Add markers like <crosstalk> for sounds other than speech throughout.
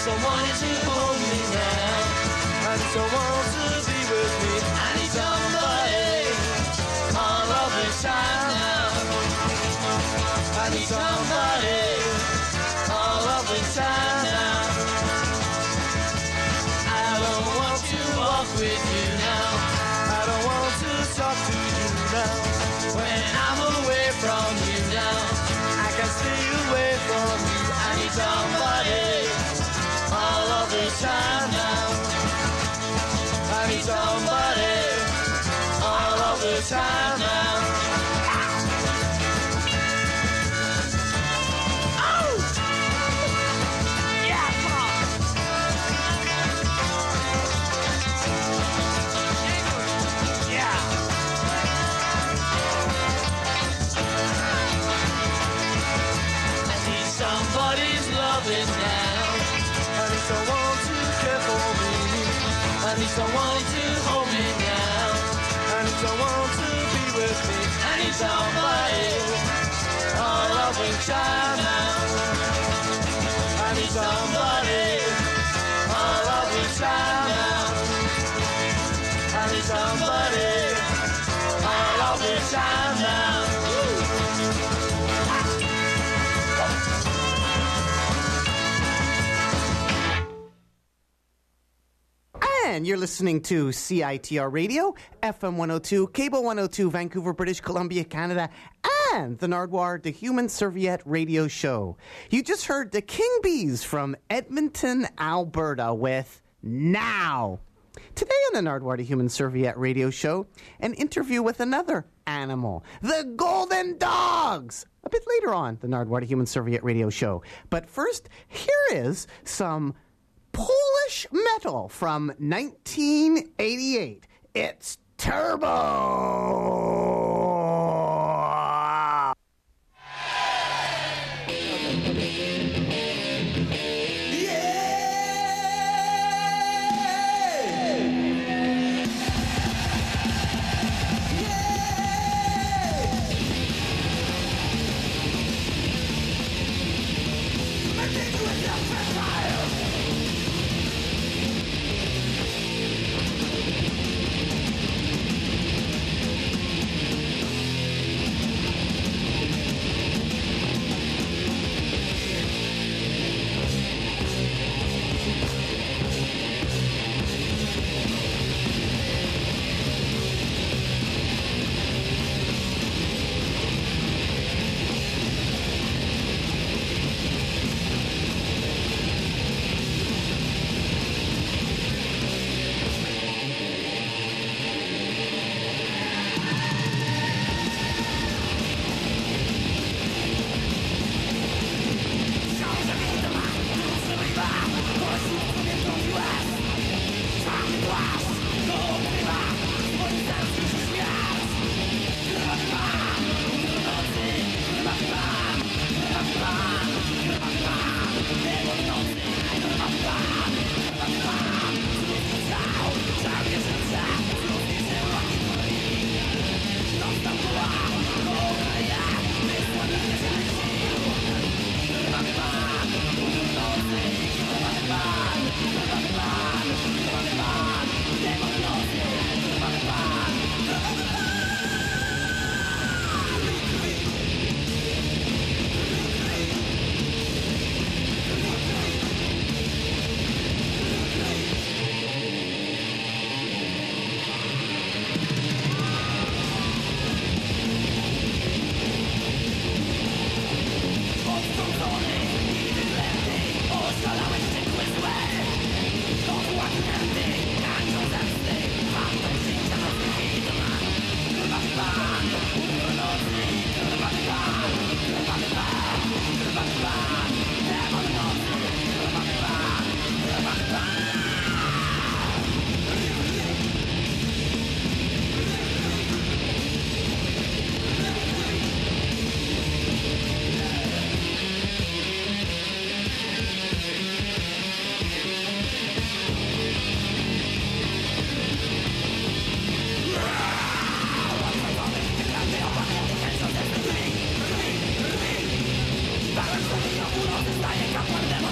Someone to hold me now. Someone And you're listening to CITR Radio, FM 102, Cable 102, Vancouver, British Columbia, Canada, and the Nardwuar, the Human Serviette Radio Show. You just heard the King Bees from Edmonton, Alberta with Now. Today on the Nardwuar, the Human Serviette Radio Show, an interview with another animal, the Golden Dogs. A bit later on, the Nardwuar, the Human Serviette Radio Show. But first, here is some Polish metal from 1988. It's Turbo.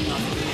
nothing.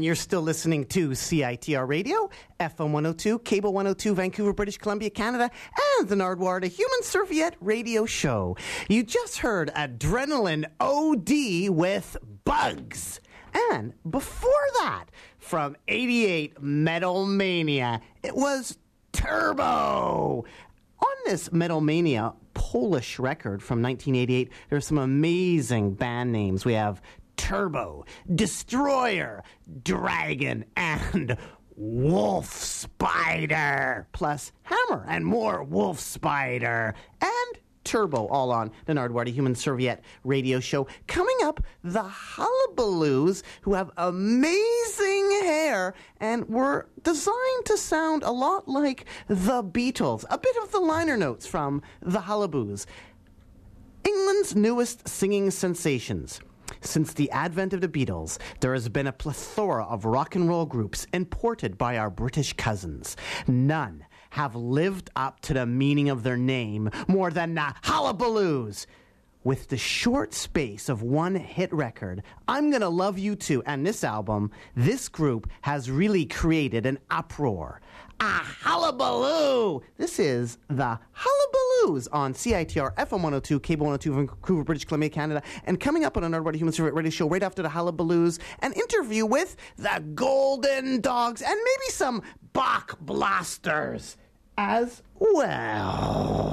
And you're still listening to CITR Radio, FM 102, Cable 102, Vancouver, British Columbia, Canada, and the Nardwuar, the Human Serviette Radio Show. You just heard Adrenaline OD with Bugs. And before that, from 88 Metal Mania, it was Turbo. On this Metal Mania Polish record from 1988, there's some amazing band names. We have Turbo, Destroyer, Dragon, and Wolf Spider, plus Hammer and more Wolf Spider, and Turbo, all on the Nardwuar Human Serviette radio show. Coming up, the Hullabaloos, who have amazing hair and were designed to sound a lot like the Beatles. A bit of the liner notes from the Hullaboos. England's newest singing sensations. Since the advent of the Beatles, there has been a plethora of rock and roll groups imported by our British cousins. None have lived up to the meaning of their name more than the Hullabaloos. With the short space of one hit record, I'm Gonna Love You Too, and this album, this group has really created an uproar. A hullabaloo! This is the Hullabaloos on CITR FM 102, Cable 102, Vancouver, British Columbia, Canada. And coming up on an Nardwuar Human Serviette Radio Show right after the Hullabaloos, an interview with the Golden Dogs and maybe some Bach Blasters as well.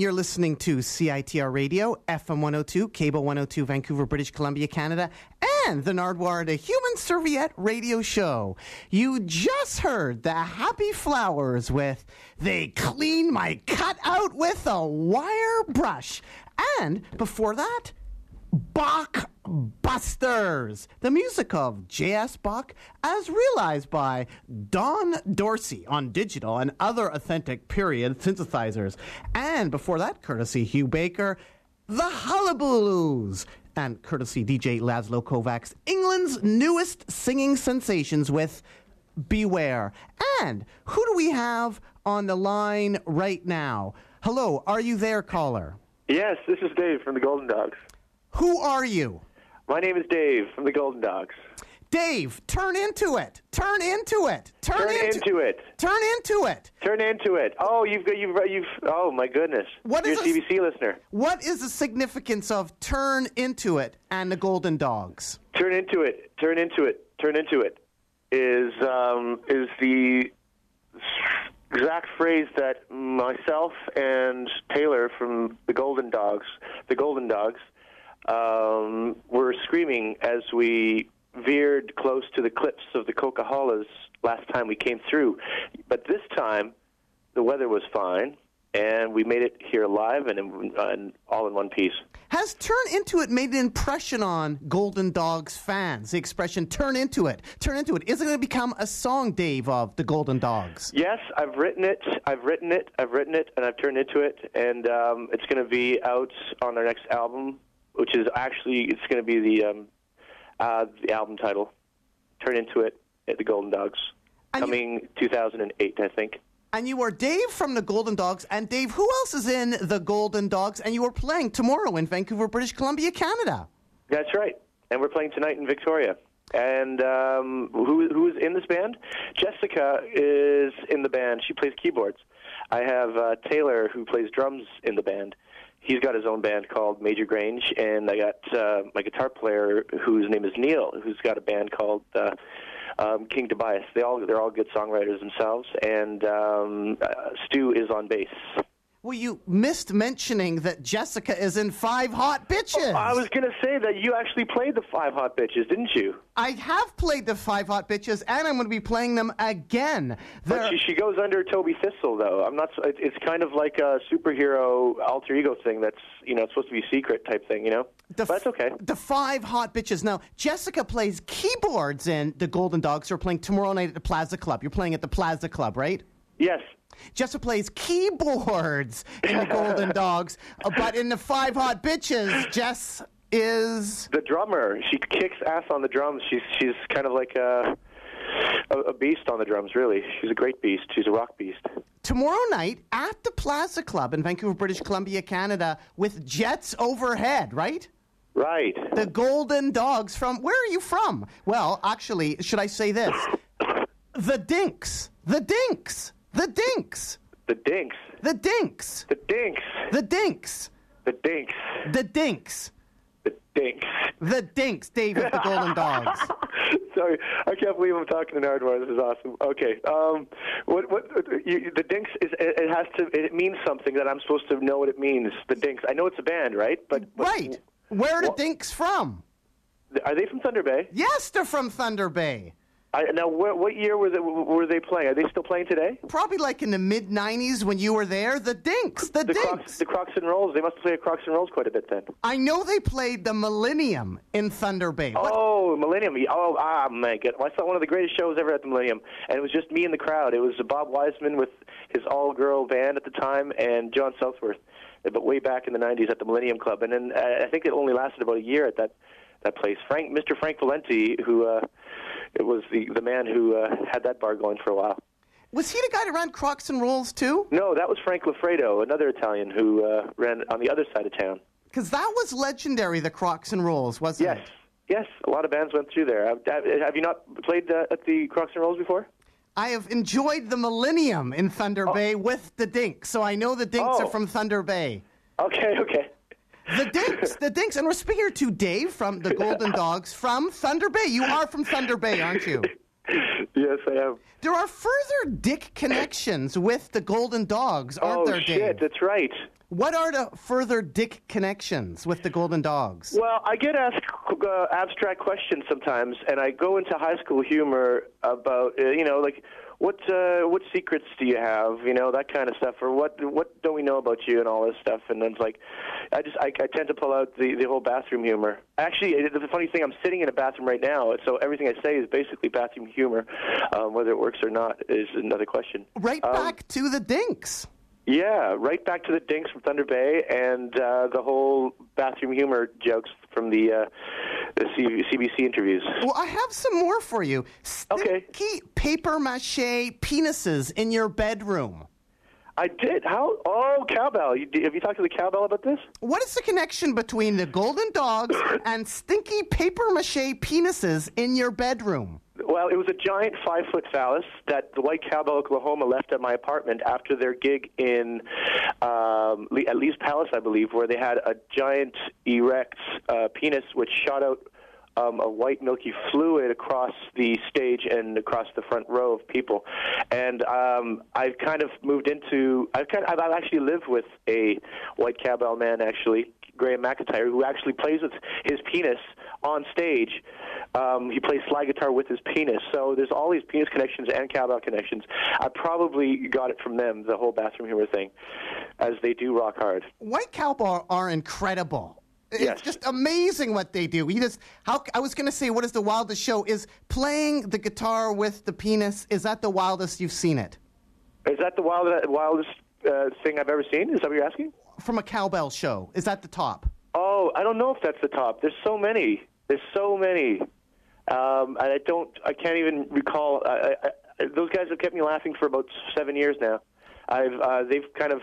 You're listening to CITR Radio, FM 102, Cable 102, Vancouver, British Columbia, Canada, and the Nardwuar, the Human Serviette Radio Show. You just heard the Happy Flowers with They Clean My Cut Out with a Wire Brush. And before that, Bach Busters, the music of J.S. Bach as realized by Don Dorsey on digital and other authentic period synthesizers. And before that, courtesy Hugh Baker, The Hullabaloos. And courtesy DJ Laszlo Kovacs, England's newest singing sensations with Beware. And who do we have on the line right now? Hello, are you there, caller? Yes, this is Dave from the Golden Dogs. Who are you? My name is Dave from the Golden Dogs. Dave, turn into it. Turn into it. Turn, Turn into it. Turn into it. Turn into it. Oh, you've got you've you've. Oh my goodness. What You're is a CBC listener. What is the significance of turn into it and the Golden Dogs? Turn into it. Turn into it. Turn into it. Is um, is the exact phrase that myself and Taylor from the Golden Dogs, the Golden Dogs, um, were screaming as we veered close to the cliffs of the Coquihalla last time we came through. But this time, the weather was fine, and we made it here live and, in, and all in one piece. Has turn into it made an impression on Golden Dogs fans? The expression turn into it. Turn into it. Is it going to become a song, Dave, of the Golden Dogs? Yes, I've written it. I've written it. I've written it, and I've turned into it, and um, it's going to be out on our next album, which is actually it's going to be the um, uh, the album title, "Turn Into It" at the Golden Dogs, And you- coming 2008, I think. And you are Dave from the Golden Dogs. And Dave, who else is in the Golden Dogs? And you are playing tomorrow in Vancouver, British Columbia, Canada. That's right, and we're playing tonight in Victoria. And um, who who is in this band? Jessica is in the band. She plays keyboards. I have uh, Taylor who plays drums in the band. He's got his own band called Major Grange, and I got uh, my guitar player whose name is Neil, who's got a band called uh, um, King Tobias. They all they're all good songwriters themselves, and um, uh, Stu is on bass. Well, you missed mentioning that Jessica is in Five Hot Bitches. Oh, I was gonna say that you actually played the Five Hot Bitches, didn't you? I have played the Five Hot Bitches, and I'm going to be playing them again. But They're- she, she goes under Toby Thistle, though. I'm not. It's kind of like a superhero alter ego thing. That's you know it's supposed to be secret type thing. You know, the but that's okay. The Five Hot Bitches. Now, Jessica plays keyboards in the Golden Dogs. You're playing tomorrow night at the Plaza Club. You're playing at the Plaza Club, right? Yes, Jessica plays keyboards in the Golden <laughs> Dogs, uh, but in the Five Hot Bitches, Jess is. the drummer. She kicks ass on the drums. She's she's kind of like a, a beast on the drums. Really, she's a great beast. She's a rock beast. Tomorrow night at the Plaza Club in Vancouver, British Columbia, Canada, with Jets Overhead, right? Right. The Golden Dogs from. Where are you from? Well, actually, should I say this? <laughs> The Dinks. The Dinks. The Dinks. The Dinks. The Dinks. The Dinks. The Dinks. The Dinks. The Dinks. The Dinks. The Dinks, David, the Golden Dogs. <laughs> Sorry, I can't believe I'm talking to Nardwuar. This is awesome. Okay, um, what what you, the Dinks is? It it has to. It means something that I'm supposed to know what it means. The Dinks. I know it's a band, right? But, but Right. Where are the What- Dinks from? Are they from Thunder Bay? Yes, they're from Thunder Bay. I, now, what, what year were they, were they playing? Are they still playing today? Probably like in the mid 90s when you were there. The Dinks. The, The Dinks. Crocs, the Crocs and Rolls. They must play at Crocs and Rolls quite a bit then. I know they played the Millennium in Thunder Bay. What- Oh, Millennium. Oh, ah, my God. I saw one of the greatest shows ever at the Millennium, and it was just me in the crowd. It was Bob Wiseman with his all-girl band at the time, and John Southworth, but way back in the '90s at the Millennium Club. And then uh, I think it only lasted about a year at that that place. Frank, Mr. Frank Valenti, who uh, it was the the man who uh, had that bar going for a while. Was he the guy that ran Crocs and Rolls too? No, that was Frank Lafredo, another Italian who uh, ran on the other side of town. Because that was legendary, the Crocs and Rolls, wasn't Yes, it? yes, yes. a lot of bands went through there. Have, you not played uh, at the Crocs and Rolls before? I have enjoyed the Millennium in Thunder Bay with the Dinks, so I know the Dinks Oh. are from Thunder Bay. Okay, okay. The Dinks, the Dinks, and we're speaking to Dave from the Golden Dogs from Thunder Bay. You are from Thunder Bay, aren't you? Yes, I am. There are further Dick connections with the Golden Dogs, aren't oh there, shit, Dave? that's right. What are the further dick connections with the Golden Dogs? Well, I get asked uh, abstract questions sometimes, and I go into high school humor about, uh, you know, like what uh, what secrets do you have, you know, that kind of stuff, or what what don't we know about you, and all this stuff. And then it's like, I just I, I tend to pull out the the whole bathroom humor. Actually, the funny thing, I'm sitting in a bathroom right now, so everything I say is basically bathroom humor. Um, whether it works or not is another question. Right Um, back to the dinks. Yeah, right back to the Dinks from Thunder Bay and uh, the whole bathroom humor jokes from the, uh, the C- CBC interviews. Well, I have some more for you. Okay. Stinky paper mache penises in your bedroom. I did. How? Oh, cowbell. You, have you talked to the cowbell about this? What is the connection between the Golden Dogs <coughs> and stinky paper mache penises in your bedroom? Well, it was a giant five foot phallus that the White Cowbell Oklahoma left at my apartment after their gig in um, at Lee's Palace, I believe, where they had a giant erect uh, penis which shot out um, a white milky fluid across the stage and across the front row of people. And um, I've kind of moved into I've kind of, I've actually lived with a White Cowbell man actually. Graham McIntyre, who actually plays with his penis on stage. Um, he plays slide guitar with his penis. So there's all these penis connections and cowbell connections. I probably got it from them, the whole bathroom humor thing, as they do rock hard. White Cowbell are incredible. It's Yes. just amazing what they do. You just how I was going to say what is the wildest show is playing the guitar with the penis. Is that the wildest you've seen it Is that the wild, wildest uh, thing I've ever seen? Is that what you're asking? from a cowbell show? Is that the top? Oh, I don't know if that's the top. There's so many. There's so many. Um, and I don't. I can't even recall. I, I, those guys have kept me laughing for about seven years now. I've. Uh, they've kind of.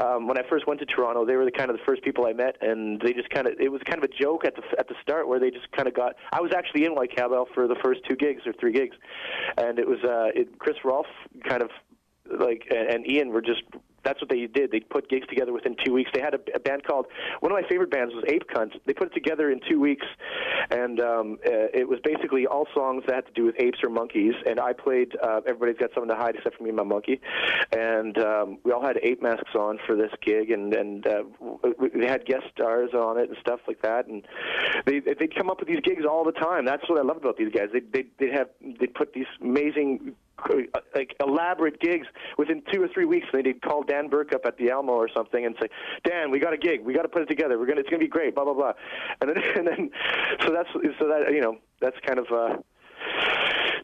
Um, when I first went to Toronto, they were the kind of the first people I met, and they just kind of. It was kind of a joke at the at the start where they just kind of got. I was actually in White Cowbell for the first two gigs or three gigs, and it was uh, it, Chris Rolfe kind of like and Ian were just that's what they did. They put gigs together within two weeks. They had a, a band called one of my favorite bands was Ape Cunt. They put it together in two weeks, and um, uh, it was basically all songs that had to do with apes or monkeys. And I played uh, "Everybody's Got Something to Hide" except for me and my monkey, and um, we all had ape masks on for this gig, and and uh, w- they had guest stars on it and stuff like that. And they they'd come up with these gigs all the time. That's what I loved about these guys. They they they have they put these amazing like elaborate gigs within two or three weeks. They'd call Dan Burke up at the Alamo or something and say, "Dan, we got a gig. We got to put it together. We're gonna. It's gonna be great. Blah blah blah." And then <laughs> and then so that's so that you know that's kind of. uh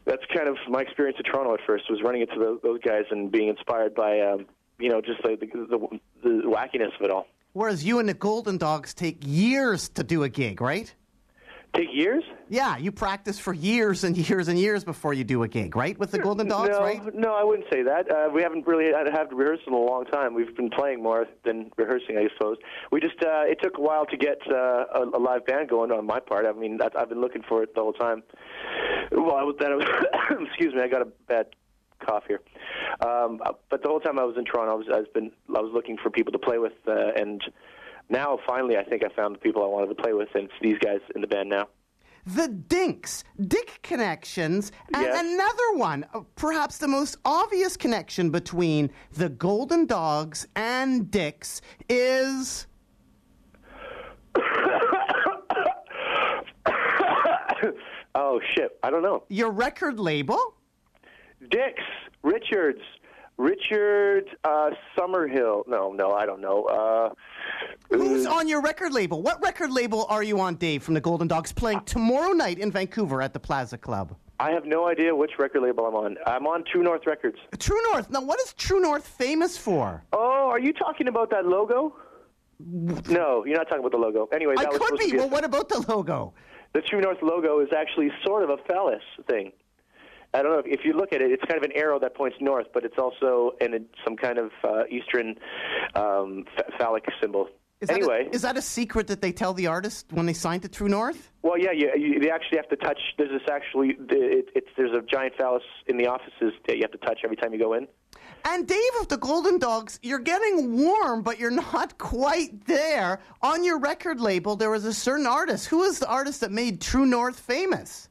that's kind of my experience at Toronto at first was running into those, those guys and being inspired by um, you know just like the, the the wackiness of it all. Whereas you and the Golden Dogs take years to do a gig, right? Take years? Yeah, you practice for years and years and years before you do a gig, right? With the Golden Dogs, no, right? No, I wouldn't say that. Uh, we haven't really had, had rehearsed in a long time. We've been playing more than rehearsing, I suppose. We just uh, it took a while to get uh, a, a live band going on my part. I mean, I, I've been looking for it the whole time. Well, I was, then I was <coughs> excuse me, I got a bad cough here. Um, but the whole time I was in Toronto, I was, I was been I was looking for people to play with, uh, and now finally, I think I found the people I wanted to play with, and it's these guys in the band now. The Dinks, Dick Connections, and Yes. another one, uh, perhaps the most obvious connection between the Golden Dogs and Dicks is <coughs> oh shit, I don't know. your record label. Dix, Richards, Richard uh, Summerhill. No, no, I don't know. Uh, Who's uh, on your record label? What record label are you on, Dave, from the Golden Dogs, playing tomorrow night in Vancouver at the Plaza Club? I have no idea which record label I'm on. I'm on True North Records. True North. Now, what is True North famous for? Oh, are you talking about that logo? No, you're not talking about the logo. Anyway, I that was could be. be Well, what about the logo? the True North logo is actually sort of a phallus thing. I don't know if, you look at it; it's kind of an arrow that points north, but it's also in a, some kind of uh, Eastern um, phallic symbol. Is that, anyway, a, is that a secret that they tell the artist when they sign to True North? Well, yeah, you, you, they actually have to touch. There's this actually, it, it's there's a giant phallus in the offices that you have to touch every time you go in. And Dave of the Golden Dogs, you're getting warm, but you're not <laughs> quite there. On your record label, there was a certain artist. Who was the artist that made True North famous?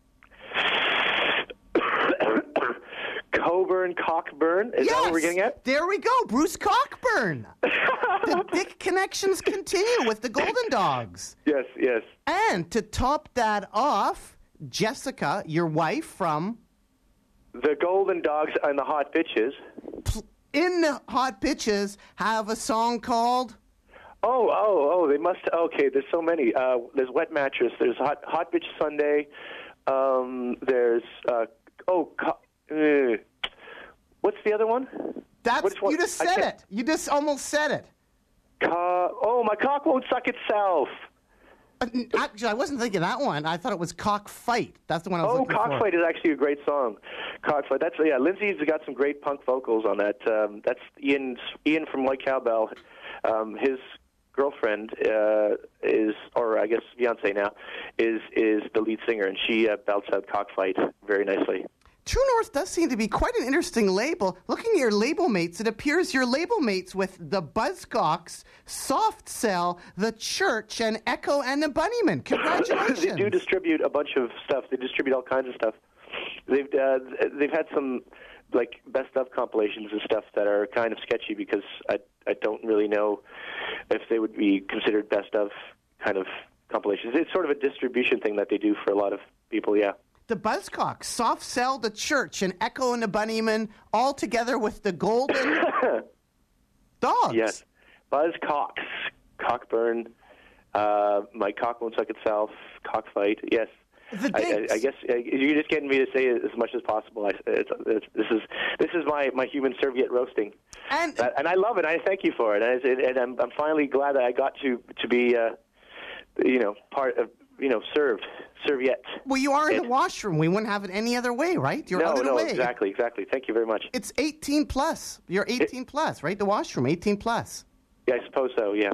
Coburn Cockburn. Is yes, that what we're getting at? There we go, Bruce Cockburn. <laughs> the Dick connections continue with the Golden Dogs. Yes, yes. And to top that off, Jessica, your wife from The Golden Dogs and the Hot Bitches. In the Hot Bitches, have a song called. Oh, oh, oh! They must. Okay, there's so many. Uh, there's Wet Mattress. There's Hot Hot Bitch Sunday. Um, there's uh, oh, co- uh, what's the other one? That's Which one? you just said it. You just almost said it. Oh, my cock won't suck itself. Uh, Actually, I wasn't thinking that one. I thought it was Cockfight. That's the one I was Oh, looking for. Oh, Cockfight is actually a great song. Cockfight. That's yeah. Lindsay's got some great punk vocals on that. Um, that's Ian's Ian from White Cowbell. Um, his girlfriend uh, is, or I guess fiance now, is is the lead singer, and she uh, belts out Cockfight very nicely. True North does seem to be quite an interesting label. Looking at your label mates, it appears your label mates with the Buzzcocks, Soft Cell, the Church, and Echo and the Bunnymen. Congratulations! they do distribute a bunch of stuff. They distribute all kinds of stuff. They've uh, they've had some like best of compilations and stuff that are kind of sketchy because I I don't really know if they would be considered best of kind of compilations. It's sort of a distribution thing that they do for a lot of people. Yeah. The Buzzcocks, Soft Cell, the Church, and Echo and the Bunnymen, all together with the Golden <laughs> Dogs. Yes. Buzz Cox, Cockburn, uh, my cock won't suck itself, cockfight. Yes. The I, I, I guess uh, you're just getting me to say as much as possible. I, it's, it's, this is this is my, my human serviette roasting, And Uh, and I love it. I thank you for it, and, and I'm I'm finally glad that I got to to be, uh, you know, part of you know served serviette. well, you are in the washroom. We wouldn't have it any other way, right? You're no, out of the no, way. exactly, exactly. Thank you very much. It's 18 plus. You're 18 plus, right? The washroom, 18 plus. Yeah, I suppose so. Yeah.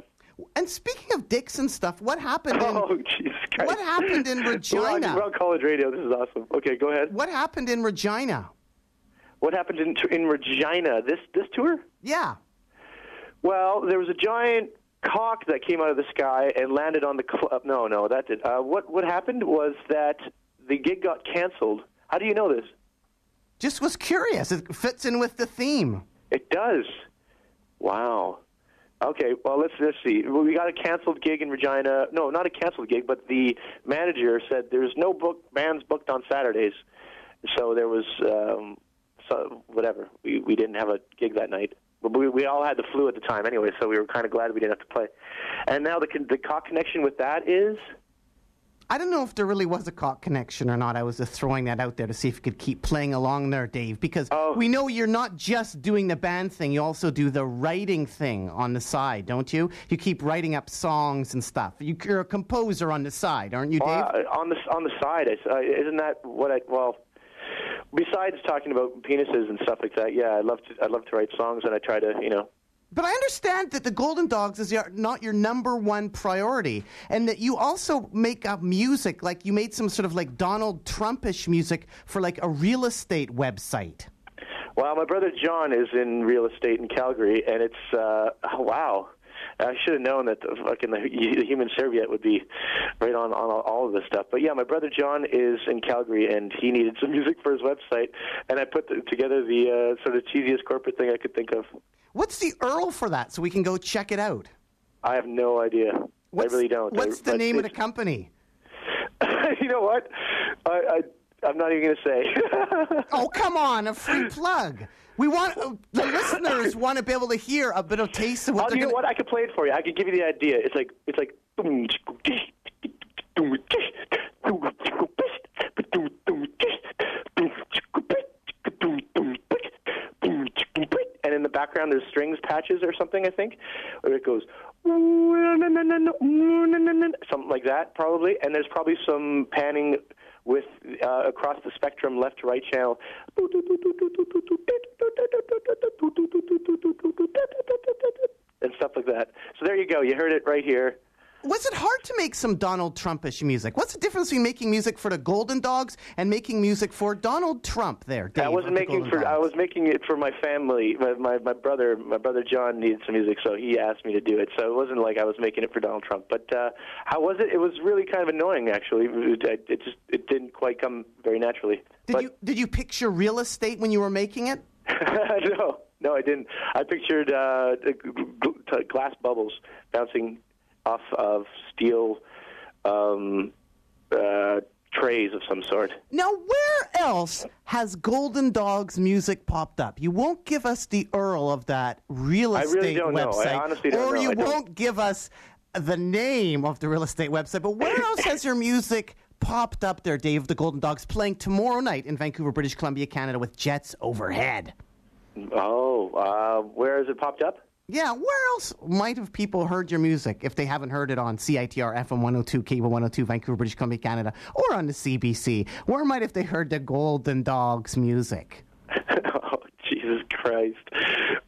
And speaking of dicks and stuff, what happened in <laughs> Oh, Jesus Christ! what happened in <laughs> We're on, Regina? we're on college radio. This is awesome. Okay, go ahead. What happened in Regina? What happened in in Regina? This this tour? Yeah. Well, there was a giant cock that came out of the sky and landed on the club. No, no, that did. Uh, what what happened was that the gig got canceled. How do you know this? Just was curious. It fits in with the theme. It does. Wow. Okay, well let's let's see. Well, We got a canceled gig in Regina. No, not a canceled gig, but the manager said there's no book bands booked on Saturdays, so there was um, so whatever. We we didn't have a gig that night. But we we all had the flu at the time anyway, so we were kind of glad we didn't have to play. And now the con- the cock connection with that is I don't know if there really was a cock connection or not. I was just throwing that out there to see if you could keep playing along there, Dave, because Oh. we know you're not just doing the band thing, you also do the writing thing on the side, don't you? You keep writing up songs and stuff. You, you're a composer on the side, aren't you, Dave? Uh, on the on the side, uh, isn't that what I well? Besides talking about penises and stuff like that, yeah, I love to I love to write songs, and I try to you know But I understand that the Golden Dogs is your, not your number one priority, and that you also make up music. Like you made some sort of like Donald Trumpish music for like a real estate website. Well, my brother John is in real estate in Calgary, and it's uh, oh, wow. I should have known that the fucking the, the human serviette would be right on on all, all of this stuff. But yeah, my brother John is in Calgary, and he needed some <laughs> music for his website, and I put the, together the uh, sort of cheesiest corporate thing I could think of. What's the URL for that so we can go check it out? I have no idea. What's, I really don't. What's I- the name of the company? <laughs> you know what? I, I I'm not even going to say. <laughs> Oh, come on, a free plug. We want uh, the listeners <laughs> want to be able to hear a bit of taste of what Oh, they're you gonna- what? I could play it for you. I could give you the idea. It's like it's like. And in the background, there's strings patches or something. I think, where it goes something like that, probably. And there's probably some panning with uh, across the spectrum, left to right channel, and stuff like that. So there you go. You heard it right here. Was it hard to make some Donald Trumpish music? What's the difference between making music for the Golden Dogs and making music for Donald Trump? There, Dave, I wasn't making for. I was making it for my family. My, my my brother, my brother John needed some music, so he asked me to do it. So it wasn't like I was making it for Donald Trump. But uh, how was it? It was really kind of annoying, actually. It, it just it didn't quite come very naturally. Did but, you did you picture real estate when you were making it? <laughs> no, no, I didn't. I pictured uh, glass bubbles bouncing off of steel um, uh, trays of some sort. Now, where else has Golden Dogs music popped up? You won't give us the URL of that real I estate really don't know. I website, honestly don't or know. you I don't- won't give us the name of the real estate website. But where else has your music popped up there, Dave? The Golden Dogs playing tomorrow night in Vancouver, British Columbia, Canada, with Jets overhead. Oh, uh, where has it popped up? Yeah, where else might have people heard your music if they haven't heard it on CITR FM 102, Cable 102, Vancouver, British Columbia, Canada, or on the CBC? Where might have they heard the Golden Dogs music? <laughs> oh, Jesus Christ!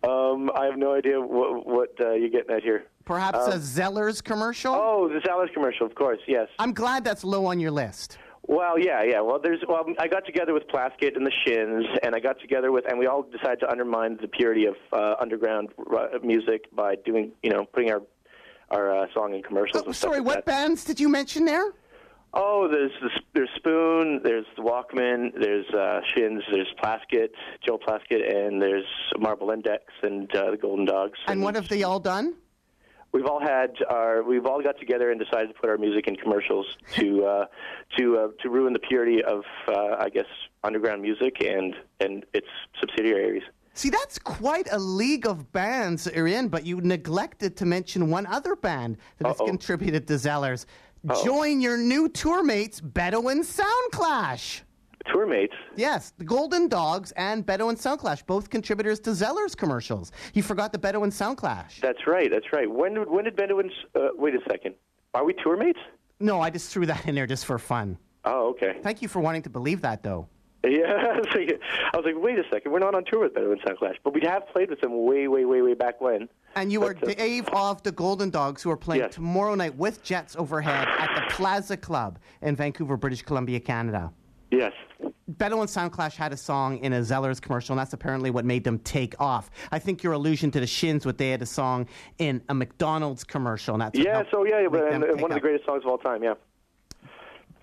Um, I have no idea what what uh, you're getting at here. Perhaps a Zellers commercial? Oh, the Zellers commercial, of course. Yes. I'm glad that's low on your list. Well, yeah, yeah. Well, there's. Well, I got together with Plaskett and the Shins, and I got together with, and we all decided to undermine the purity of uh, underground uh, music by doing, you know, putting our our uh, song in commercials. Oh, and stuff sorry, like what that. bands did you mention there? Oh, there's the, there's Spoon, there's the Walkmen, there's uh, Shins, there's Plaskett, Joel Plaskett, and there's Marble Index and uh, the Golden Dogs. And what have they all done? We've all had our we've all got together and decided to put our music in commercials to uh, to uh, to ruin the purity of uh, I guess underground music and and its subsidiaries. See, that's quite a league of bands that you're in, but you neglected to mention one other band that has Uh-oh. contributed to Zellers. Join your new tour mates, Bedouin Soundclash. Tour mates. Yes, the Golden Dogs and Bedouin Soundclash, both contributors to Zellers commercials. You forgot the Bedouin Soundclash. That's right. That's right. When did when did Bedouins? Uh, wait a second. Are we tour mates? No, I just threw that in there just for fun. Oh, okay. Thank you for wanting to believe that, though. <laughs> Yeah, so I was like, wait a second, we're not on tour with Bedouin Soundclash, but we have played with them way, way, way, way back when. And you are uh, Dave of the Golden Dogs, who are playing Yes. tomorrow night with Jets overhead at the Plaza Club in Vancouver, British Columbia, Canada. Yes. Bedouin Soundclash had a song in a Zellers commercial, and that's apparently what made them take off. I think your allusion to the Shins, what they had a song in a McDonald's commercial, and that's Yeah. So yeah, but, and, and one of the greatest songs of all time. Yeah.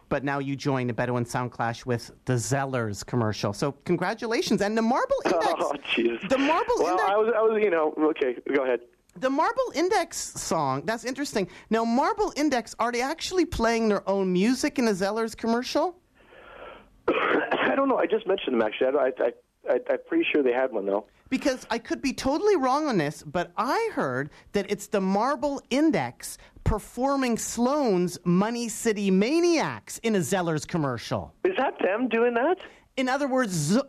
But now you join the Bedouin Soundclash with the Zellers commercial. So congratulations, and the Marble <laughs> oh, Index. Oh, jeez. The Marble Well, Index. I was, I was, you know, okay. Go ahead. The Marble Index song, that's interesting. Now, Marble Index, are they actually playing their own music in a Zellers commercial? I don't know. I just mentioned them actually. I, I, I, I'm pretty sure they had one though. Because I could be totally wrong on this, but I heard that it's the Marble Index performing Sloan's Money City Maniacs in a Zellers commercial. Is that them doing that? In other words, Z-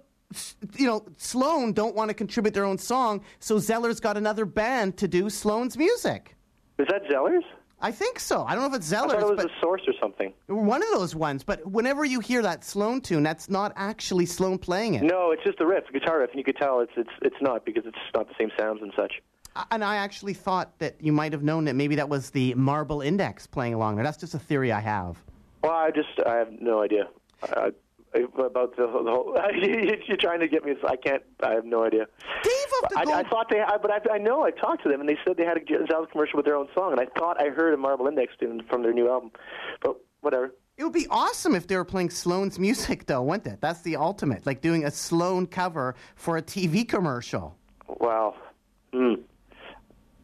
you know, Sloan don't want to contribute their own song, so Zellers got another band to do Sloan's music. Is that Zellers? I think so. I don't know if it's I thought Zellers, it was but the Source or something. one of those ones. But whenever you hear that Sloan tune, that's not actually Sloan playing it. No, it's just the riff, the guitar riff, and you could tell it's it's it's not because it's not the same sounds and such. And I actually thought that you might have known that maybe that was the Marble Index playing along there. That's just a theory I have. Well, I just I have no idea uh, about the, the whole. <laughs> You're trying to get me. I can't. I have no idea. Dave of the I, Gold. I thought they, I, but I, I know I talked to them, and they said they had a Zellers commercial with their own song, and I thought I heard a Marble Index tune from their new album, but whatever. It would be awesome if they were playing Sloan's music, though, wouldn't it? That's the ultimate, like doing a Sloan cover for a TV commercial. Wow. Hmm.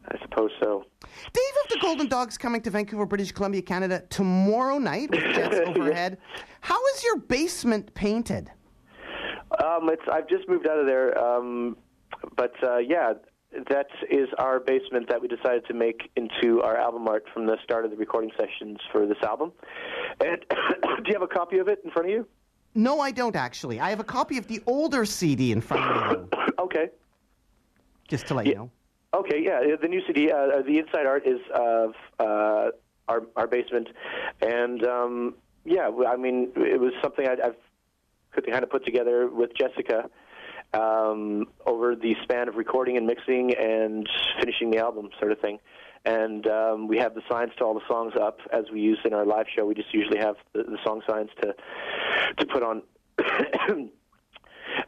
I suppose so. Dave of the Golden Dogs coming to Vancouver, British Columbia, Canada tomorrow night with Jets <laughs> overhead. How is your basement painted? Um, it's I've just moved out of there, um, but uh, yeah, that is our basement that we decided to make into our album art from the start of the recording sessions for this album. And <coughs> do you have a copy of it in front of you? No, I don't actually. I have a copy of the older CD in front of me, <coughs> Okay. just to let you know. Okay, yeah, the new CD, uh, the inside art is of uh, our our basement, and um, yeah, I mean, it was something I, I've could kind of put together with Jessica, um, over the span of recording and mixing and finishing the album, sort of thing. And um, we have the signs to all the songs up as we use in our live show. We just usually have the, the song signs to to put on. <coughs> <coughs>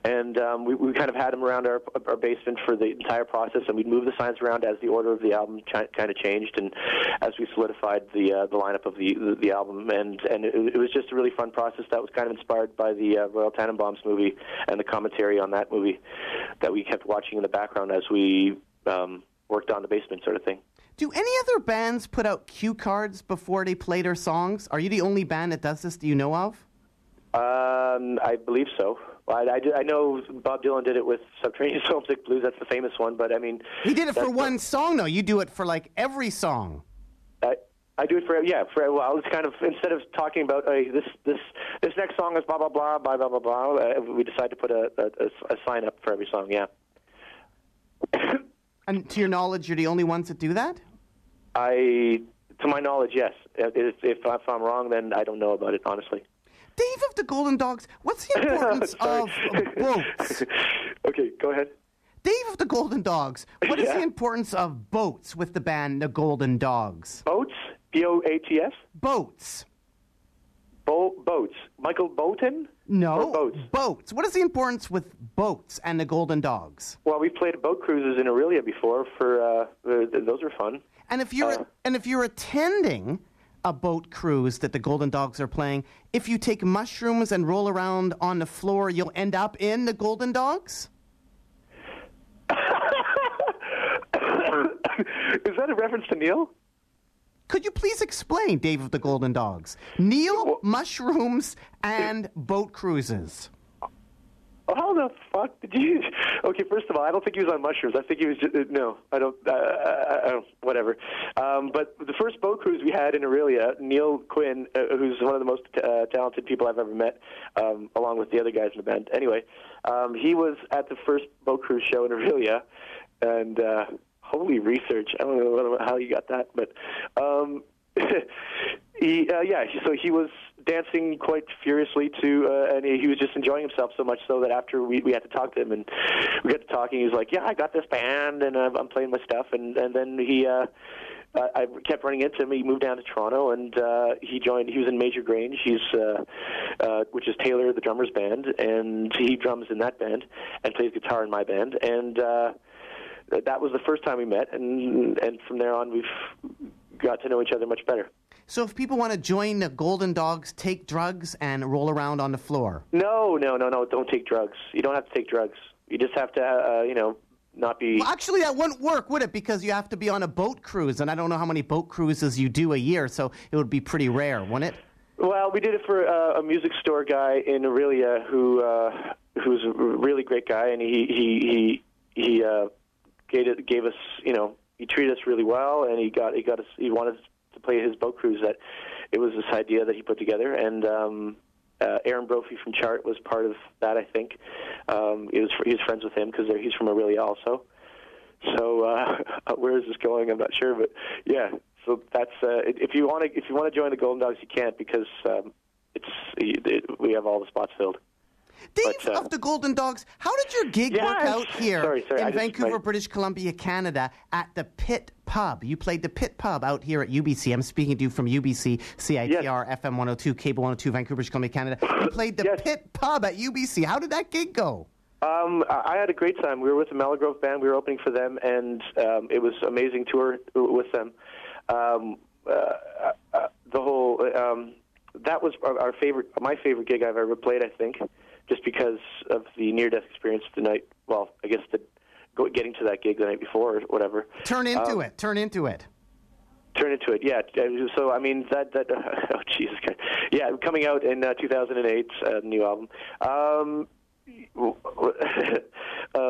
and um, we, we kind of had them around our, our basement for the entire process, and we'd move the signs around as the order of the album ch- kind of changed, and as we solidified the uh, the lineup of the, the the album, and and it, it was just a really fun process that was kind of inspired by the uh, Royal Tenenbaums movie and the commentary on that movie that we kept watching in the background as we um, worked on the basement sort of thing. Do any other bands put out cue cards before they play their songs? Are you the only band that does this? Do you know of? Um, I believe so. I, I, I know Bob Dylan did it with Subterranean <laughs> Homesick Blues. That's the famous one. But I mean, He did it for one song, though. You do it for like every song. I, I do it for yeah for well it's kind of instead of talking about uh, this this this next song is blah blah blah blah blah blah blah uh, we decide to put a, a, a, a sign up for every song yeah <coughs> And to your knowledge, you're the only ones that do that? I to my knowledge yes if, if if I'm wrong then I don't know about it honestly Dave of the Golden Dogs, what's the <laughs> importance of boats? <laughs> okay go ahead Dave of the Golden Dogs, what is Yeah. the importance of boats with the band The Golden Dogs? boats B O A T S Boats. Bo- boats Michael Bolton No. Or boats? Boats. What is the importance with boats and the Golden Dogs? well we've played boat cruises in Orillia before for uh, those are fun And if you're Uh. and if you're attending a boat cruise that the Golden Dogs are playing, if you take mushrooms and roll around on the floor, you'll end up in the Golden Dogs? <coughs> is that a reference to Neil Could you please explain, Dave of the Golden Dogs? Neil, mushrooms, and boat cruises. How the fuck did you? <laughs> Okay, first of all, I don't think he was on mushrooms. I think he was just uh, no. I don't. Uh, I, I don't. Whatever. Um, but the first boat cruise we had in Orillia, Neil Quinn, uh, who's one of the most uh, talented people I've ever met, um, along with the other guys in the band. Anyway, um, he was at the first boat cruise show in Orillia, and uh, holy research! I don't know how you got that, but. Um, <laughs> he, uh, yeah, so he was dancing quite furiously to, uh, and he, was just enjoying himself so much so that after we, we had to talk to him and we got to talking, he was like, "Yeah, I got this band and I'm playing my stuff," and and then he. Uh, I kept running into him. He moved down to Toronto, and uh, he joined. He was in Major Grange, he's uh, uh, which is Taylor, the drummer's band, and he drums in that band and plays guitar in my band. And uh, that was the first time we met, and and from there on, we've got to know each other much better. So if people want to join the Golden Dogs, take drugs and roll around on the floor. No, no, no, no. Don't take drugs. You don't have to take drugs. You just have to, uh, you know, not be. Well, actually, that wouldn't work, would it? Because you have to be on a boat cruise, and I don't know how many boat cruises you do a year, so it would be pretty rare, wouldn't it? Well, we did it for uh, a music store guy in Orillia who uh, who's a really great guy, and he he he he uh, gave it, gave us, you know, he treated us really well, and he got he got us. He wanted us to play his boat cruise. That it was this idea that he put together, and. um uh, Aaron Brophy from Chart was part of that, I think. Um, he was he was friends with him because he's from Orillia also. So uh, <laughs> where is this going? I'm not sure, but yeah. So that's uh, if you want to if you want to join the Golden Dogs, you can't because um, it's it, we have all the spots filled. Dave But, uh, of the Golden Dogs, how did your gig work out here Sorry, sorry, I in just- Vancouver, my- British Columbia, Canada, at the Pit Pub? You played the Pit Pub out here at UBC. I'm speaking to you from UBC, CITR, FM 102, Cable 102, Vancouver, British Columbia, Canada. You <laughs> played the Yes. Pit Pub at UBC. How did that gig go? Um, I I had a great time. We were with the Meligrove band. We were opening for them, and um, it was amazing tour with them. Um, uh, uh, the whole um, that was our, our favorite, my favorite gig I've ever played. I think, just because of the near-death experience the night. Well, I guess the getting to that gig the night before or whatever. Turn into Um, it. Turn into it. Turn into it, yeah. So I mean that that <laughs> oh Jesus Christ, yeah, coming out in uh, 2008, uh, new album. Um, well, <laughs> uh,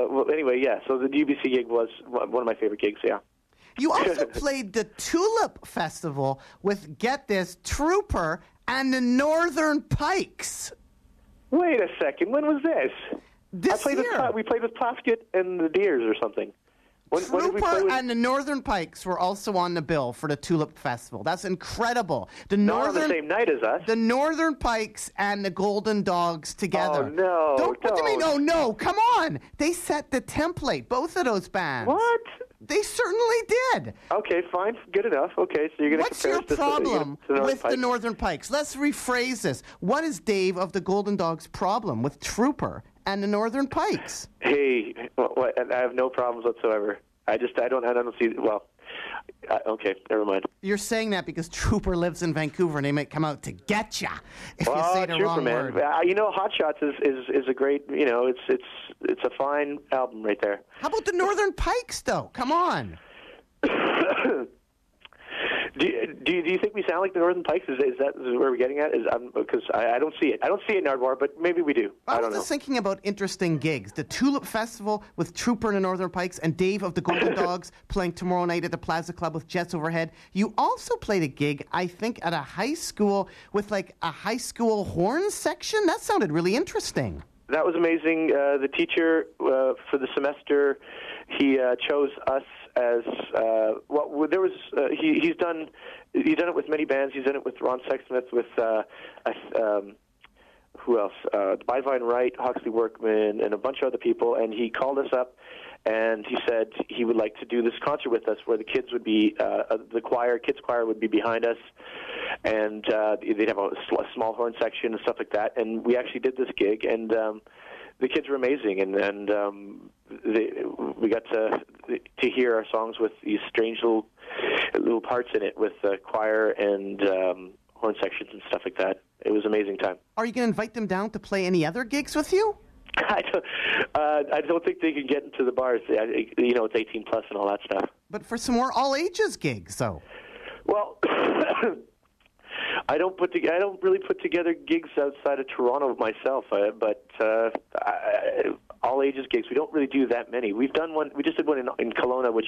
well, anyway, yeah. So the UBC gig was one of my favorite gigs. Yeah. You also <laughs> played the Tulip Festival with, get this, Trooper and the Northern Pikes. Wait a second. When was this? This I played year. with we played with Plaskett and the Deers or something. When, when did we play Trooper with, and the Northern Pikes were also on the bill for the Tulip Festival. That's incredible. The not on the Northern same night as us? the Northern Pikes and the Golden Dogs together. Oh, no, Don't, what do you mean? Oh no! Come on! They set the template. Both of those bands. what? They certainly did. Okay, fine, good enough. Okay, so you're going to What's your to- problem to the North with the Northern Pikes? Let's rephrase this. What is Dave of the Golden Dogs' problem with Trooper and the Northern Pikes? Hey, what, I have no problems whatsoever. I just I don't I don't see well. Uh, okay, never mind. You're saying that because Trooper lives in Vancouver and they might come out to get ya if you say the Trooper, wrong man. word. Uh, you know, Hot Shots is, is is a great. You know, it's it's it's a fine album right there. How about the Northern Pikes, though? Come on. <coughs> Do you, do you, do you think we sound like the Northern Pikes? Is, is that is where we're getting at? Is because I, I don't see it. I don't see it in Nardwuar, but maybe we do. I, I was know. just thinking about interesting gigs. The Tulip Festival with Trooper and the Northern Pikes and Dave of the Golden <laughs> Dogs playing tomorrow night at the Plaza Club with Jets Overhead. You also played a gig, I think, at a high school with like a high school horn section. That sounded really interesting. That was amazing. Uh, the teacher uh, for the semester, he uh, chose us as uh, well. There was uh, he, he's done he's done it with many bands. He's done it with Ron Sexsmith, with uh, um, who else? Uh, Byvine Wright, Hawksley Workman, and a bunch of other people. And he called us up. And he said he would like to do this concert with us, where the kids would be, uh, uh, the choir, kids choir would be behind us, and uh, they'd have a small horn section and stuff like that. And we actually did this gig, and um, the kids were amazing, and and um, they, we got to to hear our songs with these strange little little parts in it with uh, choir and um, horn sections and stuff like that. It was an amazing time. Are you going to invite them down to play any other gigs with you? <laughs> I don't, uh, I don't think they can get into the bars. I- You know, it's 18 plus and all that stuff. But for some more all ages gigs, though. Well, <coughs> I don't put to, I don't really put together gigs outside of Toronto myself, uh, but uh, I, all ages gigs. We don't really do that many. We've done one. We just did one in, in Kelowna, which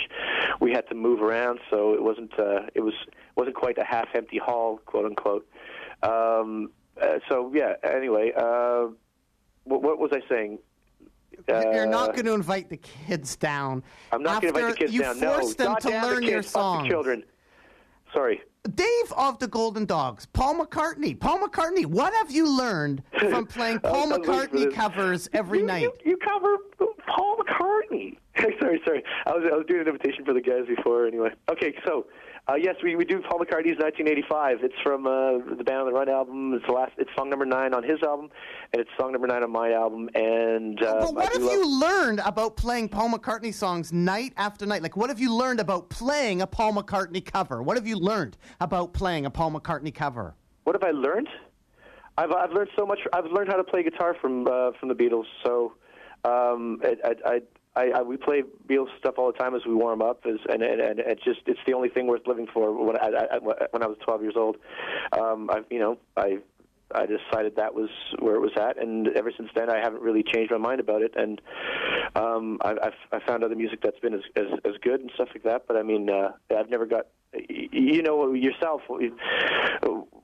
we had to move around, so it wasn't uh, it was wasn't quite a half empty hall, quote unquote. Um, uh, so yeah. Anyway, uh, what, what was I saying? You're not Uh, going to invite the kids down. I'm not going to invite the kids you down. No, forced them God to damn the kids, your songs. the children. Sorry. Dave of the Golden Dogs, Paul McCartney. Paul McCartney, what have you learned from <laughs> playing Paul I was waiting for McCartney covers every you, night? You, you cover Paul McCartney. <laughs> sorry, sorry. I was I was doing an invitation for the guys before. Anyway, okay. So, uh, yes, we we do Paul McCartney's 1985. It's from uh, the Band on the Run album. It's the last. It's song number nine on his album, and it's song number nine on my album. And uh, but what have love- you learned about playing Paul McCartney songs night after night? Like, what have you learned about playing a Paul McCartney cover? What have you learned about playing a Paul McCartney cover? What have I learned? I've I've learned so much. I've learned how to play guitar from uh, from the Beatles. So, um, I, I, I, I, I we play Beatles stuff all the time as we warm up, as, and, and and it's just it's the only thing worth living for. When I, I, when I was 12 years old, um, I you know I. I decided that was where it was at, and ever since then, I haven't really changed my mind about it. And um, I, I've I found other music that's been as, as as good and stuff like that. But I mean, uh, I've never got you know yourself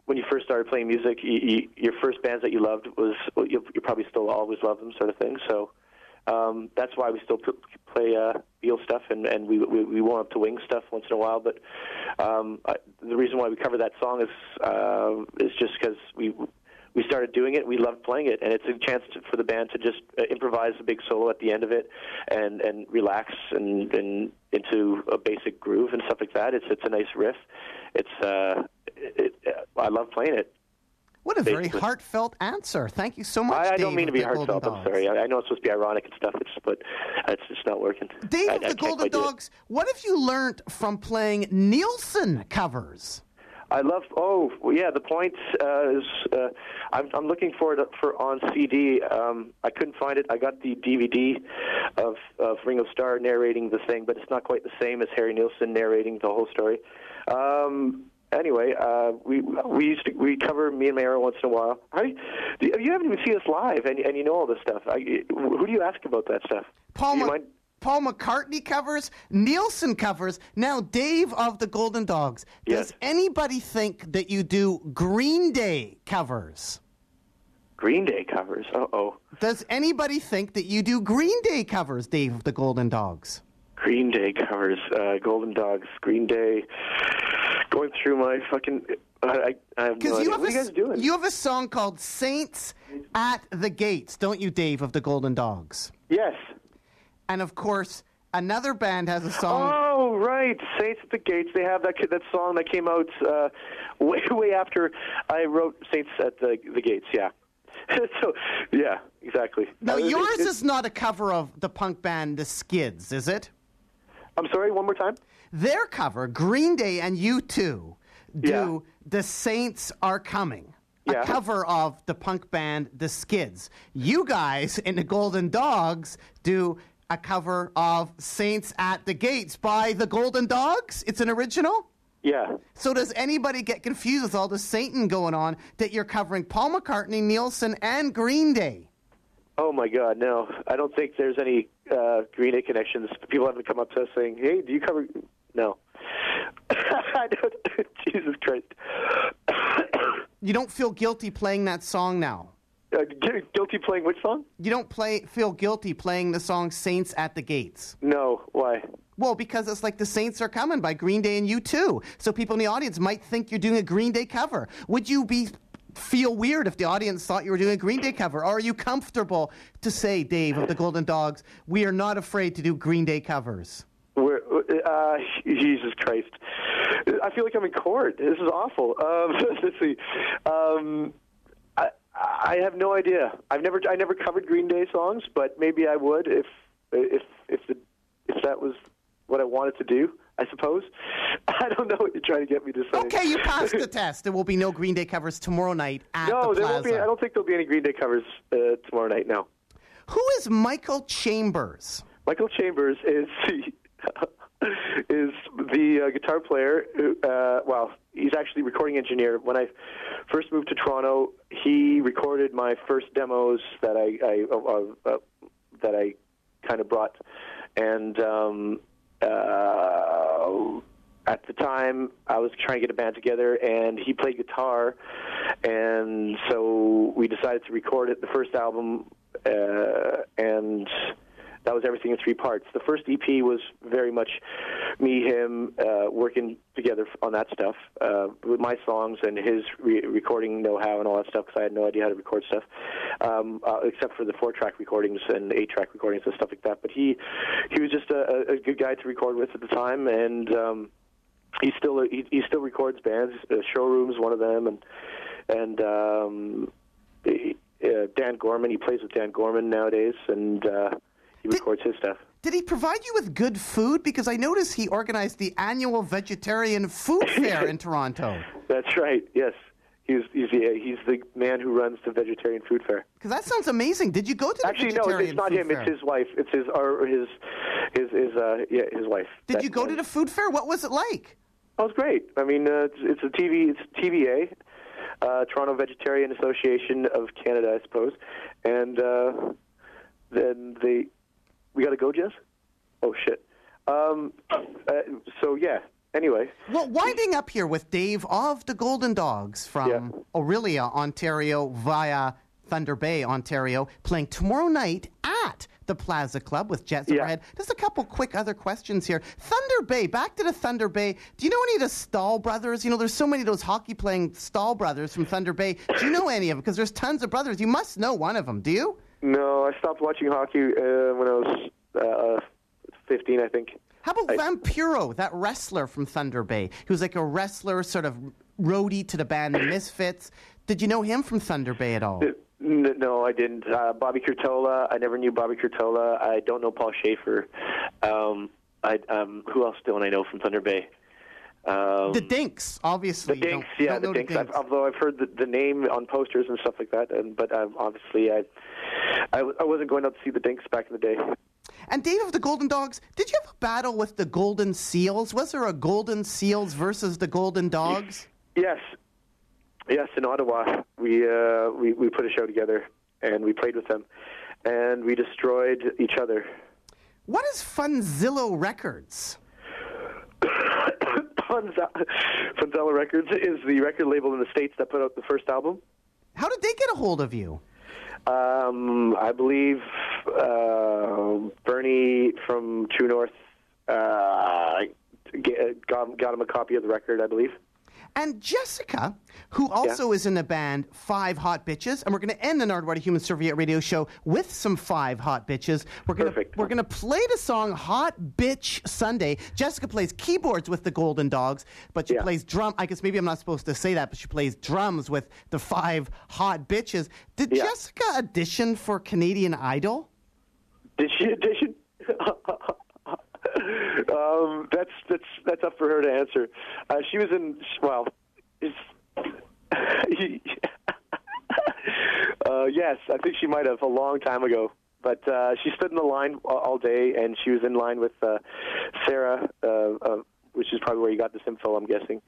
when you first started playing music, you, you, your first bands that you loved was well, you, you probably still always love them, sort of thing. So um, that's why we still play uh, Beatles stuff, and and we, we we warm up to Wings stuff once in a while. But um, I, the reason why we cover that song is uh, is just because we. We started doing it. We loved playing it, and it's a chance to, for the band to just uh, improvise a big solo at the end of it, and and relax and, and into a basic groove and stuff like that. It's it's a nice riff. It's uh, it, I love playing it. What a very heartmeant answer. Thank you so much. I, I don't mean to be heartfelt. I'm sorry. I, I know it's supposed to be ironic and stuff, it's, but it's just not working. Dave I, of the Golden do. Dogs, what have you learned from playing Nilsson covers? I love. Oh, yeah. The point uh, is, uh, I'm, I'm looking for it for on CD. Um, I couldn't find it. I got the DVD of of Ringo Starr narrating the thing, but it's not quite the same as Harry Nilsson narrating the whole story. Um, anyway, uh, we we used to we cover me and arrow once in a while. Do you, do you you haven't even seen us live, and and you know all this stuff. I, who do you ask about that stuff? Paul, do you Mc- mind? Paul McCartney covers, Nilsson covers. Now, Dave of the Golden Dogs, does Yes. anybody think that you do Green Day covers? Green Day covers. Uh oh. Does anybody think that you do Green Day covers, Dave of the Golden Dogs? Green Day covers, uh, Golden Dogs, Green Day. Going through my fucking, I, I, I have no idea. you have what a are you guys doing? you have a song called "Saints at the Gates," don't you, Dave of the Golden Dogs? yes. And of course, another band has a song. Oh right, Saints at the Gates. They have that that song that came out uh, <laughs> way way after I wrote Saints at the the Gates. Yeah. <laughs> so yeah, exactly. now, Uh, it- yours it- is not a cover of the punk band The Skids, is it? I'm sorry. One more time. Their cover, Green Day and U2, do The Saints Are Coming. A Yeah. cover of the punk band The Skids. You guys in the Golden Dogs do a cover of Saints at the Gates by the Golden Dogs. It's an original? Yeah. So does anybody get confused with all the Satan going on that you're covering Paul McCartney, Nilsson, and Green Day? Oh my God, no! I don't think there's any uh, Green Day connections. People haven't come up to us saying, "Hey, do you cover?" No. <laughs> I don't. <laughs> Jesus Christ. <coughs> You don't feel guilty playing that song now. uh, guilty playing which song? You don't play feel guilty playing the song Saints at the Gates. No. Why? Well, because it's like The Saints Are Coming by Green Day and U2. So people in the audience might think you're doing a Green Day cover. Would you be feel weird if the audience thought you were doing a Green Day cover? Or are you comfortable to say, Dave of the Golden Dogs, we are not afraid to do Green Day covers? We're, uh, <laughs> Jesus Christ. I feel like I'm in court. This is awful. <laughs> Um, let's see. Um, I, I have no idea. I've never, I never covered Green Day songs, but maybe I would if, if, if the, if that was what I wanted to do. I suppose. <laughs> I don't know what you're trying to get me to say. Okay, you passed the <laughs> test. There will be no Green Day covers tomorrow night at no, the there Plaza. won't be. I don't think there'll be any Green Day covers uh, tomorrow night. No. Who is Michael Chambers? Michael Chambers is the <laughs> is the uh, guitar player. Who, uh, well, he's actually recording engineer. When I first moved to Toronto, he recorded my first demos that I, I uh, uh, that I kind of brought, and um, uh, at the time I was trying to get a band together, and he played guitar, and so we decided to record it. The first album, uh, and that was everything in three parts. The first EP was very much me, him, uh, working together on that stuff uh, with my songs and his re- recording know-how and all that stuff because I had no idea how to record stuff, um, uh, except for the four-track recordings and eight-track recordings and stuff like that. But he he was just a, a good guy to record with at the time, and um, he still he, he still records bands. Uh, Showroom's one of them, and and um, he- uh, Dan Gorman. He plays with Dan Gorman nowadays, and uh, he Did- records his stuff. Did he provide you with good food? Because I noticed he organized the annual vegetarian food <laughs> fair in Toronto. That's right. Yes, he's he's the, he's the man who runs the vegetarian food fair. Because that sounds amazing. Did you go to the Actually, no, it's not him. fair? It's his wife. It's his or his his his uh yeah his wife. Did That- you go to the food fair? What was it like? Oh, was great. I mean, uh, it's, it's a TV. It's TVA, uh, Toronto Vegetarian Association of Canada, I suppose. And uh, then they, we got to go, Jess. Oh shit. Um, uh, so yeah. Anyway, Well, winding up here with Dave of the Golden Dogs from Yeah. Orillia, Ontario, via Thunder Bay, Ontario, playing tomorrow night at the Plaza Club with Jets Yeah. Overhead. Just a couple quick other questions here. Thunder Bay, back to the Thunder Bay. Do you know any of the Staal brothers? You know, there's so many of those hockey playing Staal brothers from Thunder Bay. Do you know any of them? Because there's tons of brothers. You must know one of them, do you? No, I stopped watching hockey uh, when I was uh, 15, I think. How about Vampiro, that wrestler from Thunder Bay? He was like a wrestler, sort of roadie to the band The Misfits. Did you know him from Thunder Bay at all? N- No, I didn't. Uh, Bobby Curtola. I never knew Bobby Curtola. I don't know Paul Shaffer. Um, I, um, who else don't I know from Thunder Bay? Um, The Dinks, obviously. The Dinks, don't- yeah, don't the know Dinks. I've, although I've heard the, the name on posters and stuff like that, and but um, obviously I, I, I wasn't going out to see the Dinks back in the day. And Dave of the Golden Dogs, did you have a battle with the Golden Seals? Was there a Golden Seals versus the Golden Dogs? Yes, yes, in Ottawa, we uh, we we put a show together and we played with them, and we destroyed each other. What is Funzalo Records? <coughs> Funzalo Records is the record label in the states that put out the first album. How did they get a hold of you? Um, I believe uh, Bernie from True North uh, got, got him a copy of the record, I believe. And Jessica, who also is in the band Five Hot Bitches, and we're going to end the Nardwuar Human Serviette radio show with some Five Hot Bitches. We're going to Perfect. we're going to play the song Hot Bitch Sunday. Jessica plays keyboards with the Golden Dogs, but she Yeah. plays drum. I guess maybe I'm not supposed to say that, but she plays drums with the Five Hot Bitches. Did Yeah. Jessica audition for Canadian Idol? Did she audition? <laughs> um, that's that's that's up for her to answer. Uh, she was in well, it's, <laughs> uh, yes, I think she might have a long time ago. But uh, she stood in the line all- day, and she was in line with uh, Sarah, uh, uh, which is probably where you got this info, I'm guessing.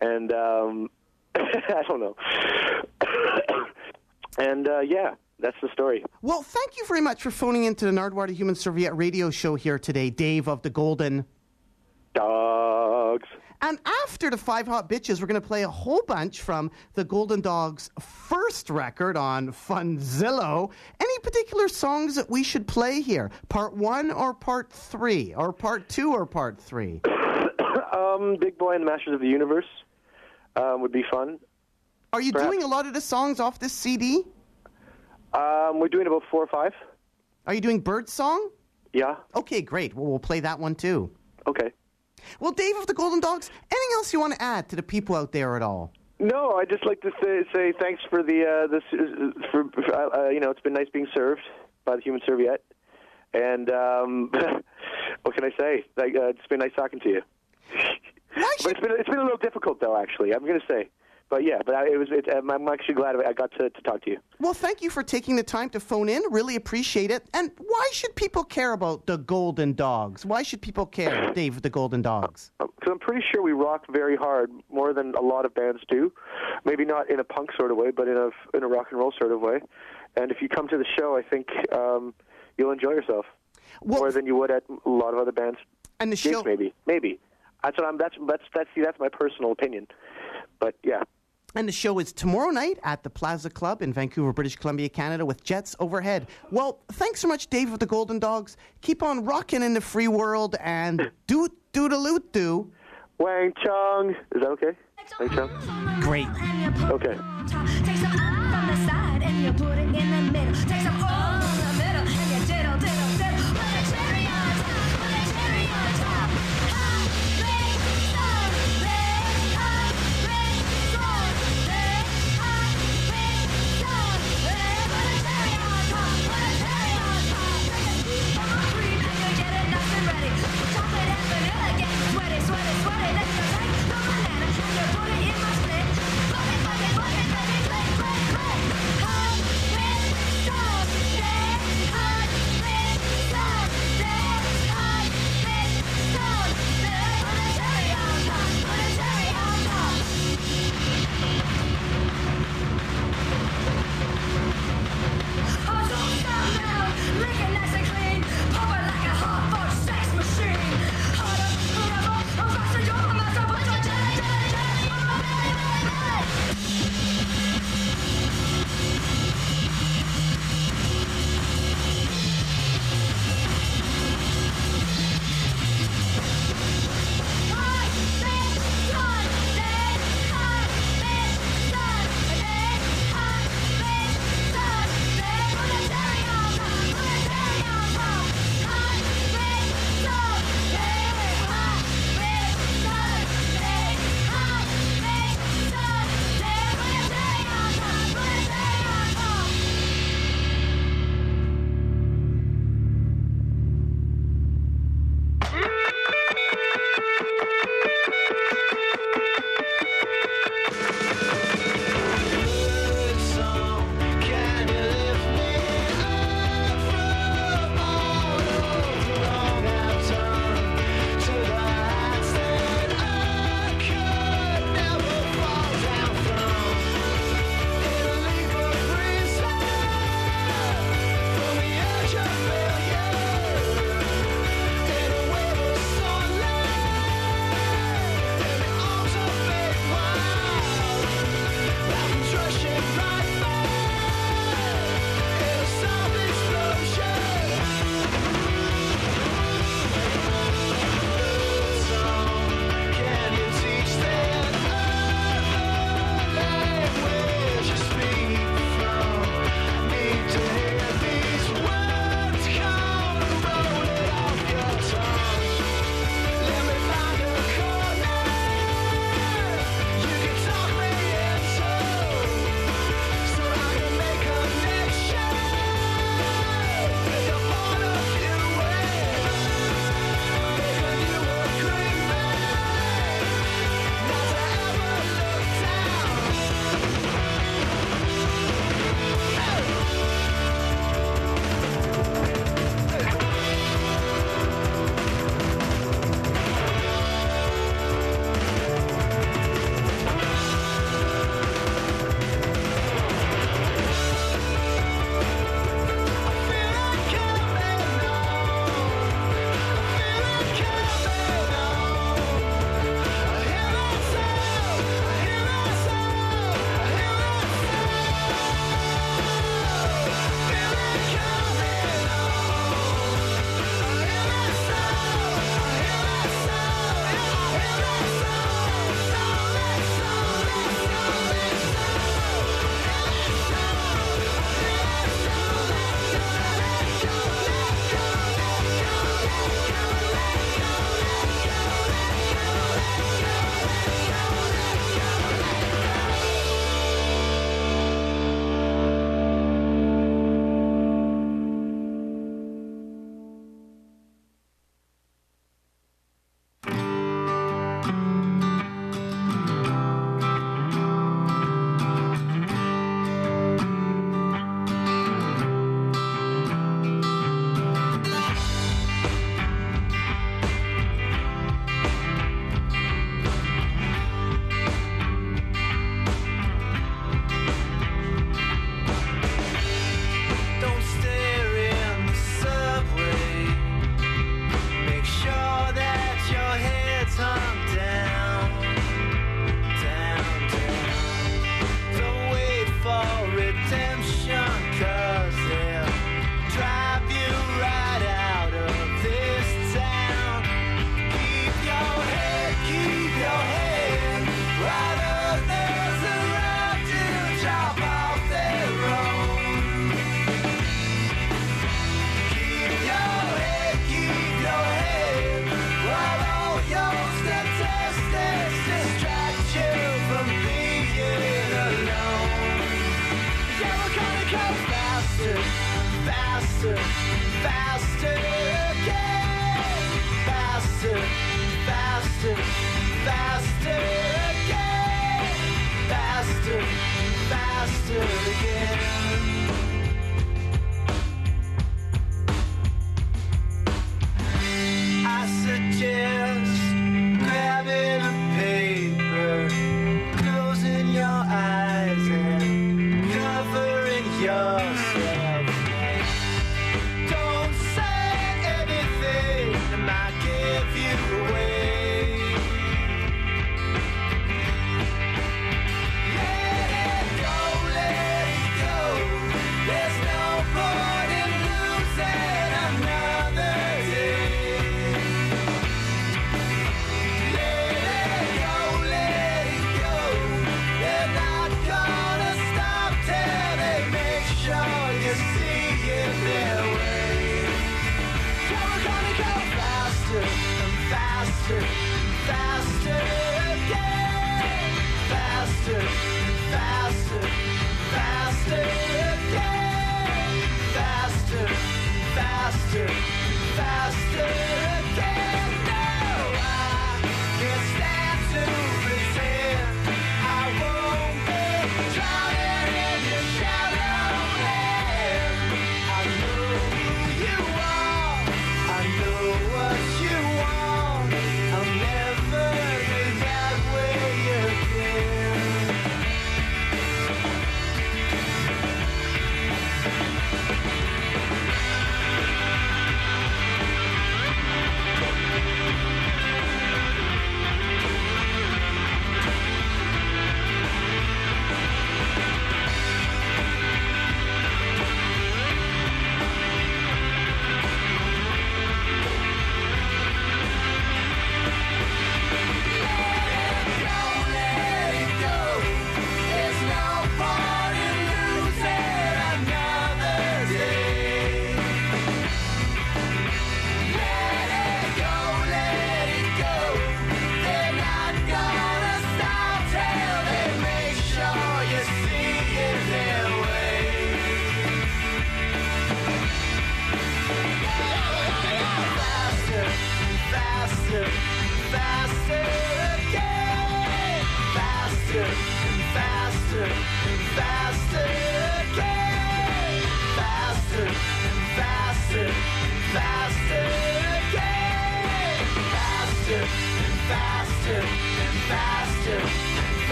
And um, <laughs> I don't know. <coughs> and uh, yeah, that's the story. Well, thank you very much for phoning into the Nardwuar the Human Serviette radio show here today, Dave of the Golden. Dogs. And after the Five Hot Bitches, we're going to play a whole bunch from the Golden Dogs' first record on Funzalo. Any particular songs that we should play here? Part one or part three? Or part two or part three? <coughs> Um, Big Boy and the Masters of the Universe um, would be fun. Are you Perhaps. doing a lot of the songs off this CD? Um, we're doing about four or five. Are you doing Bird Song? Yeah. Okay, great. Well, we'll play that one too. Okay. Well, Dave of the Golden Dogs, anything else you want to add to the people out there at all? No, I'd just like to say, say thanks for the uh, this for, uh, you know it's been nice being served by the Human Serviette, and um, <laughs> what can I say? Like, uh, it's been nice talking to you. Why <laughs> But it's been it's been a little difficult though, actually. I'm going to say, but yeah, but I, it was. It, I'm actually glad I got to, to talk to you. Well, thank you for taking the time to phone in. Really appreciate it. And why should people care about the Golden Dogs? Why should people care, <laughs> Dave, the Golden Dogs? because I'm pretty sure we rock very hard, more than a lot of bands do. Maybe not in a punk sort of way, but in a in a rock and roll sort of way. And if you come to the show, I think um, you'll enjoy yourself Well, more than you would at a lot of other bands. and the show, maybe, maybe. That's what I'm. That's that's that's see, that's my personal opinion. But yeah, and the show is tomorrow night at the Plaza Club in Vancouver, British Columbia, Canada, with Jets overhead. Well, thanks so much, Dave of the Golden Dogs. Keep on rocking in the free world and doot doodaloot doo. Wang Chung, is that okay? Wang Chung. Great. Okay.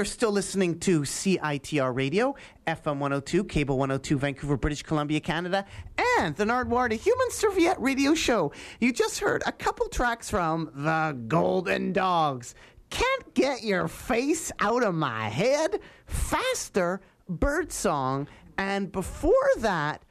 You're still listening to CITR Radio, FM 102, Cable 102, Vancouver, British Columbia, Canada, and the Nardwuar, the Human Serviette Radio Show. You just heard a couple tracks from the Golden Dogs. Can't get your face out of my head. Faster, Birdsong. And before that,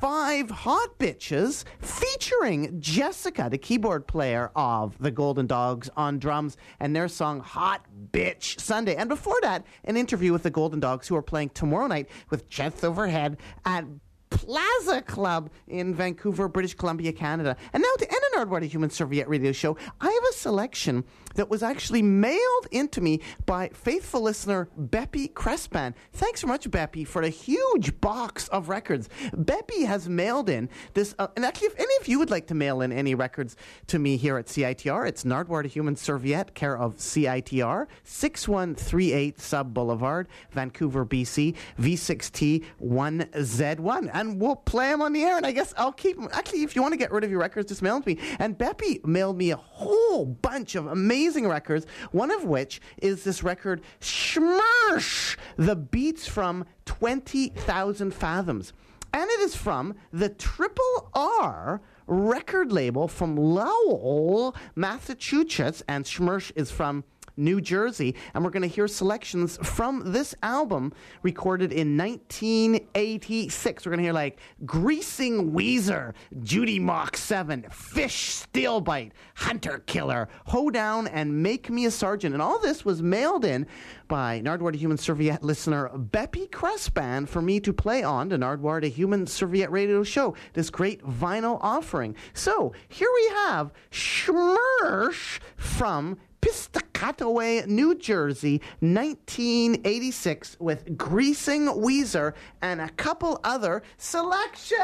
Five Hot Bitches featuring Jessica, the keyboard player of the Golden Dogs, on drums and their song Hot Bitch Sunday. And before that, an interview with the Golden Dogs who are playing tomorrow night with Jets Overhead at Plaza Club in Vancouver, British Columbia, Canada. And now to end an Nardwuar Human Serviette radio show, I have a selection that was actually mailed into me by faithful listener Beppy Crespan. Thanks so much, Beppy, for a huge box of records. Beppy has mailed in this, uh, and actually, if any of you would like to mail in any records to me here at CITR, it's Nardwuar to Human Serviette, care of CITR, 6138 Sub Boulevard, Vancouver, BC, V6T 1Z1. And we'll play them on the air, and I guess I'll keep them. Actually, if you want to get rid of your records, just mail them to me. And Beppy mailed me a whole bunch of amazing records, one of which is this record, Schmersh, the beats from 20,000 Fathoms. And it is from the Triple R record label from Lowell, Massachusetts, and Schmersh is from New Jersey. And we're going to hear selections from this album recorded in 1986. We're going to hear like Greasing Weezer, Judy Mach 7, Fish Steel Bite, Hunter Killer, Hoedown, and Make Me a Sergeant. And all this was mailed in by Nardwuar to Human Serviette listener Beppy Crespan for me to play on the Nardwuar to Human Serviette radio show, this great vinyl offering. So here we have Schmersh from Piscataway, New Jersey, 1986, with Greasing Weezer and a couple other selections.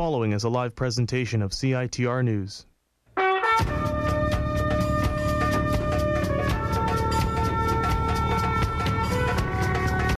Following is a live presentation of CITR News.